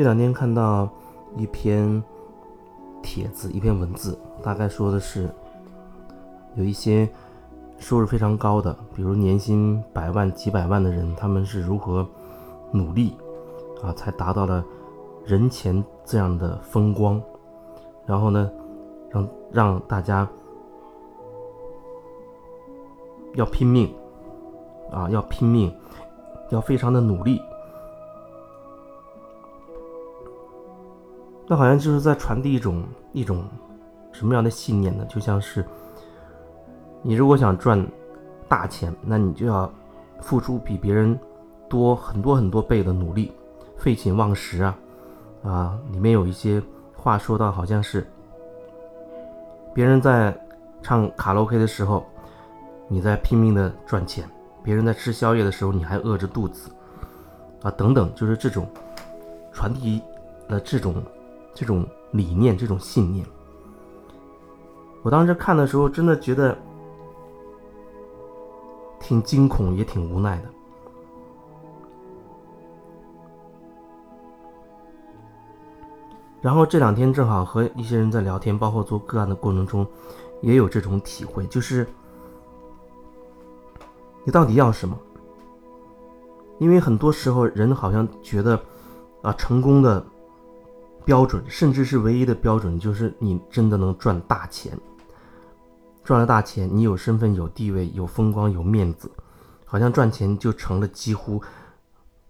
这两天看到一篇帖子，一篇文字，大概说的是有一些收入非常高的，比如年薪百万、几百万的人，他们是如何努力啊，才达到了人前这样的风光，然后呢，让让大家要拼命啊，要拼命，要非常的努力。那好像就是在传递一种一种什么样的信念呢？就像是你如果想赚大钱，那你就要付出比别人多很多很多倍的努力，废寝忘食啊啊！里面有一些话说到，好像是别人在唱卡拉 OK 的时候，你在拼命的赚钱；别人在吃宵夜的时候，你还饿着肚子啊，等等，就是这种传递的这种。这种理念，这种信念，我当时看的时候，真的觉得挺惊恐，也挺无奈的。然后这两天正好和一些人在聊天，包括做个案的过程中，也有这种体会，就是你到底要什么？因为很多时候人好像觉得啊，成功的。标准，甚至是唯一的标准，就是你真的能赚大钱。赚了大钱，你有身份、有地位、有风光、有面子，好像赚钱就成了几乎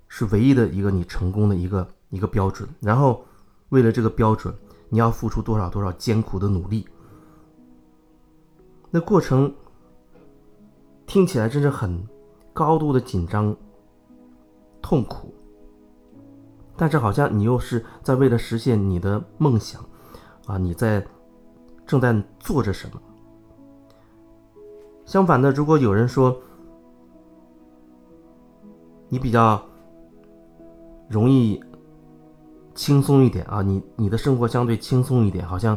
是唯一的一个你成功的一个一个标准。然后，为了这个标准，你要付出多少多少艰苦的努力。那过程听起来真是很高度的紧张、痛苦。但是好像你又是在为了实现你的梦想，啊，你在正在做着什么？相反的，如果有人说你比较容易轻松一点啊，你你的生活相对轻松一点，好像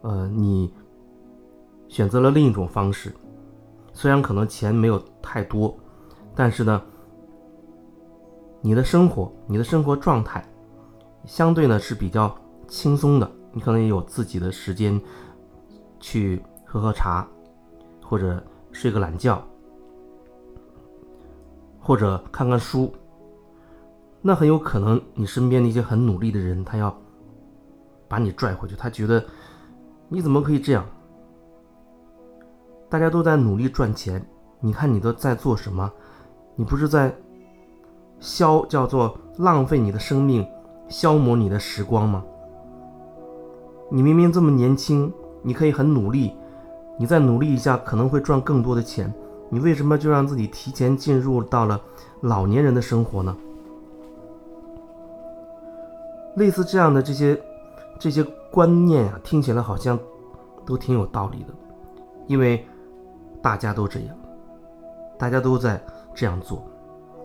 呃你选择了另一种方式，虽然可能钱没有太多，但是呢。你的生活，你的生活状态，相对呢是比较轻松的。你可能也有自己的时间，去喝喝茶，或者睡个懒觉，或者看看书。那很有可能你身边那些很努力的人，他要把你拽回去。他觉得你怎么可以这样？大家都在努力赚钱，你看你都在做什么？你不是在？消叫做浪费你的生命，消磨你的时光吗？你明明这么年轻，你可以很努力，你再努力一下可能会赚更多的钱，你为什么就让自己提前进入到了老年人的生活呢？类似这样的这些这些观念啊，听起来好像都挺有道理的，因为大家都这样，大家都在这样做。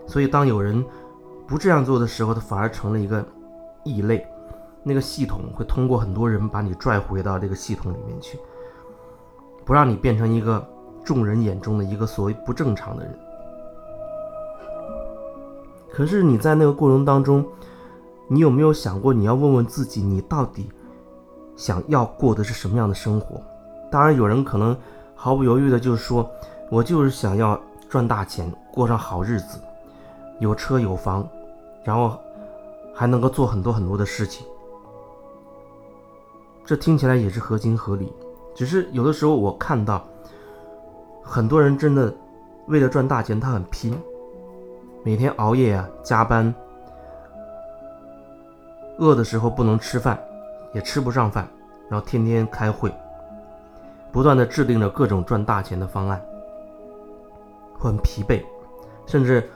所以，当有人不这样做的时候，他反而成了一个异类。那个系统会通过很多人把你拽回到这个系统里面去，不让你变成一个众人眼中的一个所谓不正常的人。可是你在那个过程当中，你有没有想过，你要问问自己，你到底想要过的是什么样的生活？当然，有人可能毫不犹豫的就是说，我就是想要赚大钱，过上好日子。有车有房，然后还能够做很多很多的事情，这听起来也是合情合理。只是有的时候我看到很多人真的为了赚大钱，他很拼，每天熬夜啊，加班，饿的时候不能吃饭，也吃不上饭，然后天天开会，不断的制定着各种赚大钱的方案，很疲惫，甚至。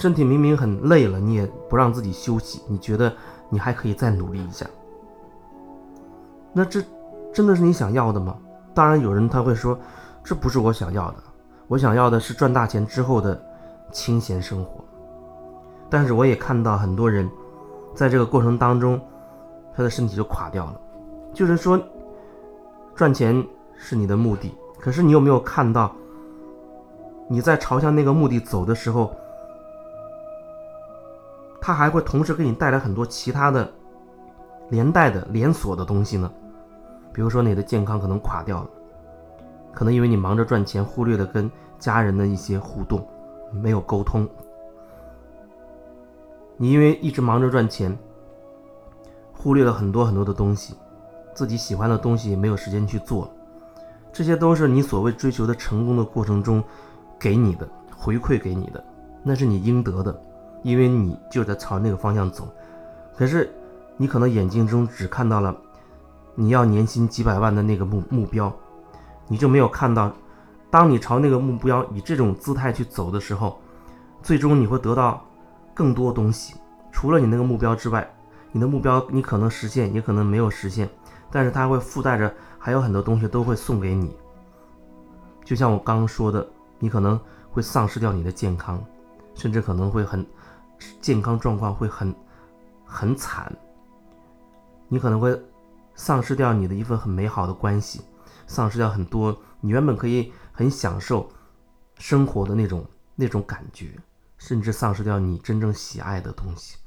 身体明明很累了，你也不让自己休息，你觉得你还可以再努力一下？那这真的是你想要的吗？当然，有人他会说，这不是我想要的，我想要的是赚大钱之后的清闲生活。但是我也看到很多人，在这个过程当中，他的身体就垮掉了。就是说，赚钱是你的目的，可是你有没有看到，你在朝向那个目的走的时候？它还会同时给你带来很多其他的连带的连锁的东西呢。比如说你的健康可能垮掉了，可能因为你忙着赚钱，忽略了跟家人的一些互动，没有沟通。你因为一直忙着赚钱，忽略了很多很多的东西，自己喜欢的东西也没有时间去做，这些都是你所谓追求的成功的过程中给你的回馈给你的，那是你应得的，因为你就在朝那个方向走。可是你可能眼睛中只看到了。你要年薪几百万的那个目目标，你就没有看到，当你朝那个目标以这种姿态去走的时候，最终你会得到更多东西。除了你那个目标之外，你的目标你可能实现，也可能没有实现，但是它会附带着还有很多东西都会送给你。就像我刚刚说的，你可能会丧失掉你的健康，甚至可能会很健康状况会很很惨，你可能会。丧失掉你的一份很美好的关系，丧失掉很多你原本可以很享受生活的那种那种感觉，甚至丧失掉你真正喜爱的东西。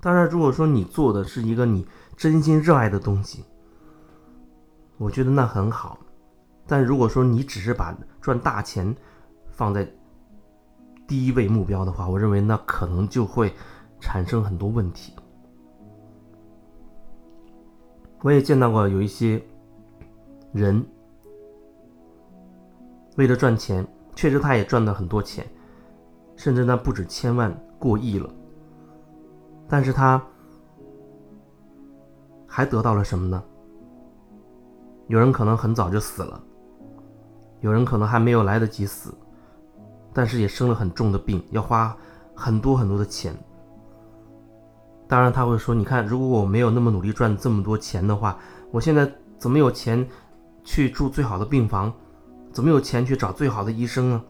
当然，如果说你做的是一个你真心热爱的东西，我觉得那很好。但如果说你只是把赚大钱放在第一位目标的话，我认为那可能就会产生很多问题。我也见到过有一些人，为了赚钱，确实他也赚了很多钱，甚至那不止千万过亿了。但是他还得到了什么呢？有人可能很早就死了，有人可能还没有来得及死，但是也生了很重的病，要花很多很多的钱。当然他会说：“你看，如果我没有那么努力赚这么多钱的话，我现在怎么有钱去住最好的病房？怎么有钱去找最好的医生呢？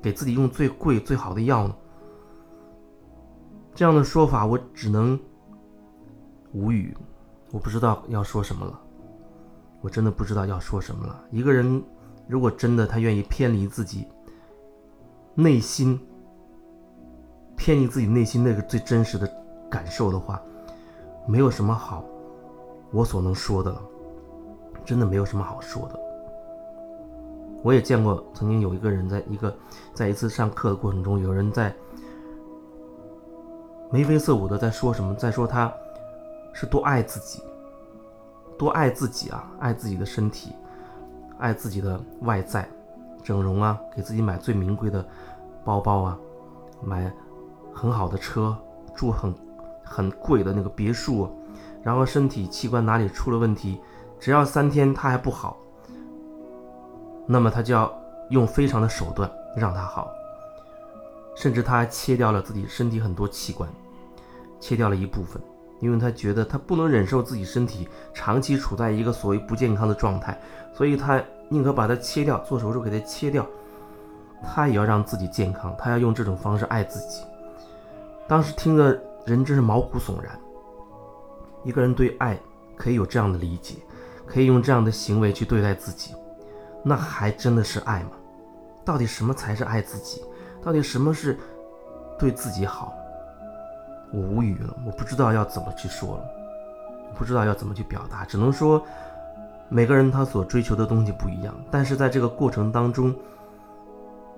给自己用最贵最好的药呢？”这样的说法，我只能无语，我不知道要说什么了。我真的不知道要说什么了。一个人如果真的他愿意偏离自己内心，偏离自己内心那个最真实的。感受的话，没有什么好我所能说的了，真的没有什么好说的。我也见过，曾经有一个人在一个在一次上课的过程中，有人在眉飞色舞的在说什么，在说他是多爱自己，多爱自己啊，爱自己的身体，爱自己的外在，整容啊，给自己买最名贵的包包啊，买很好的车，住很。很贵的那个别墅，然后身体器官哪里出了问题，只要三天他还不好，那么他就要用非常的手段让他好，甚至他还切掉了自己身体很多器官，切掉了一部分，因为他觉得他不能忍受自己身体长期处在一个所谓不健康的状态，所以他宁可把它切掉，做手术给它切掉，他也要让自己健康，他要用这种方式爱自己。当时听的。人真是毛骨悚然。一个人对爱可以有这样的理解，可以用这样的行为去对待自己，那还真的是爱吗？到底什么才是爱自己？到底什么是对自己好？我无语了，我不知道要怎么去说了，不知道要怎么去表达，只能说每个人他所追求的东西不一样，但是在这个过程当中，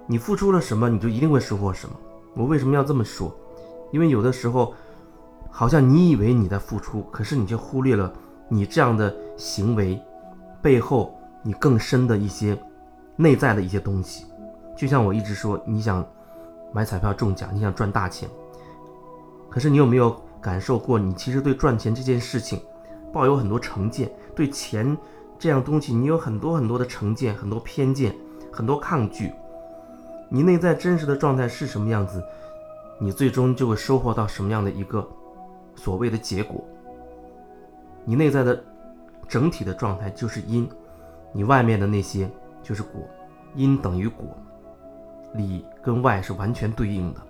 你付出了什么，你就一定会收获什么。我为什么要这么说？因为有的时候，好像你以为你在付出，可是你却忽略了你这样的行为背后你更深的一些内在的一些东西。就像我一直说，你想买彩票中奖，你想赚大钱，可是你有没有感受过，你其实对赚钱这件事情抱有很多成见，对钱这样东西你有很多很多的成见、很多偏见、很多抗拒。你内在真实的状态是什么样子？你最终就会收获到什么样的一个所谓的结果？你内在的整体的状态就是因，你外面的那些就是果，因等于果，里跟外是完全对应的。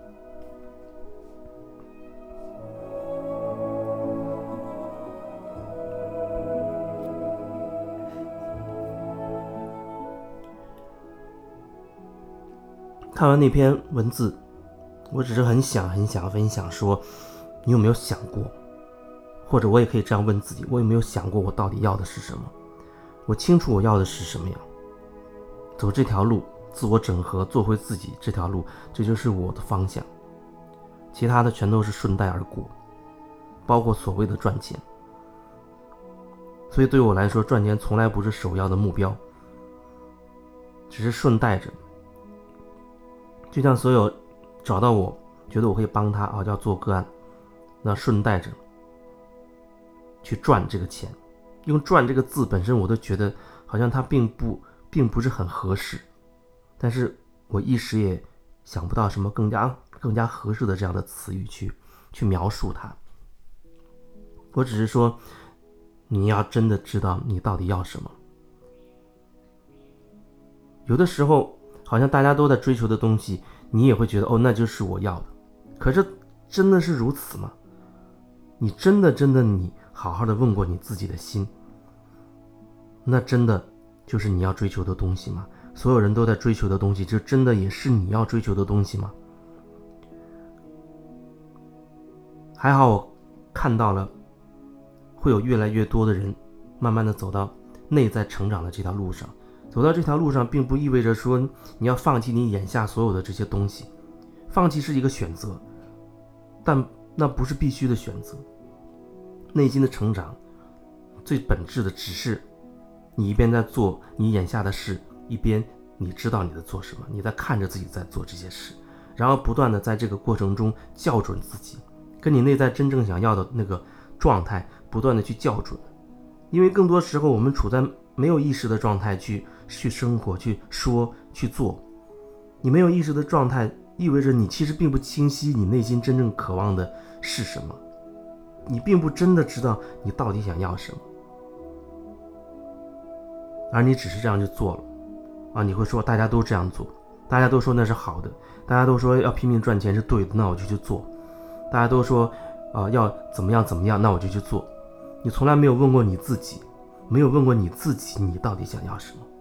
看完那篇文字。我只是很想很想分享说，你有没有想过？或者我也可以这样问自己：我有没有想过我到底要的是什么？我清楚我要的是什么呀？走这条路，自我整合，做回自己这条路，这就是我的方向。其他的全都是顺带而过，包括所谓的赚钱。所以对我来说，赚钱从来不是首要的目标，只是顺带着。就像所有找到我觉得我可以帮他啊，要做个案，那顺带着去赚这个钱。用“赚”这个字本身，我都觉得好像它并不并不是很合适，但是我一时也想不到什么更加更加合适的这样的词语去去描述它。我只是说，你要真的知道你到底要什么。有的时候，好像大家都在追求的东西，你也会觉得哦，那就是我要的。可是真的是如此吗？你真的真的你？好好的问过你自己的心，那真的就是你要追求的东西吗？所有人都在追求的东西，这真的也是你要追求的东西吗？还好我看到了，会有越来越多的人慢慢的走到内在成长的这条路上。走到这条路上，并不意味着说你要放弃你眼下所有的这些东西，放弃是一个选择，但那不是必须的选择。内心的成长，最本质的只是，你一边在做你眼下的事，一边你知道你在做什么，你在看着自己在做这些事，然后不断的在这个过程中校准自己，跟你内在真正想要的那个状态不断的去校准，因为更多时候我们处在没有意识的状态去去生活、去说、去做，你没有意识的状态意味着你其实并不清晰你内心真正渴望的是什么。你并不真的知道你到底想要什么，而你只是这样就做了，啊，你会说大家都这样做，大家都说那是好的，大家都说要拼命赚钱是对的，那我就去做，大家都说，啊，要怎么样怎么样，那我就去做。你从来没有问过你自己，没有问过你自己，你到底想要什么？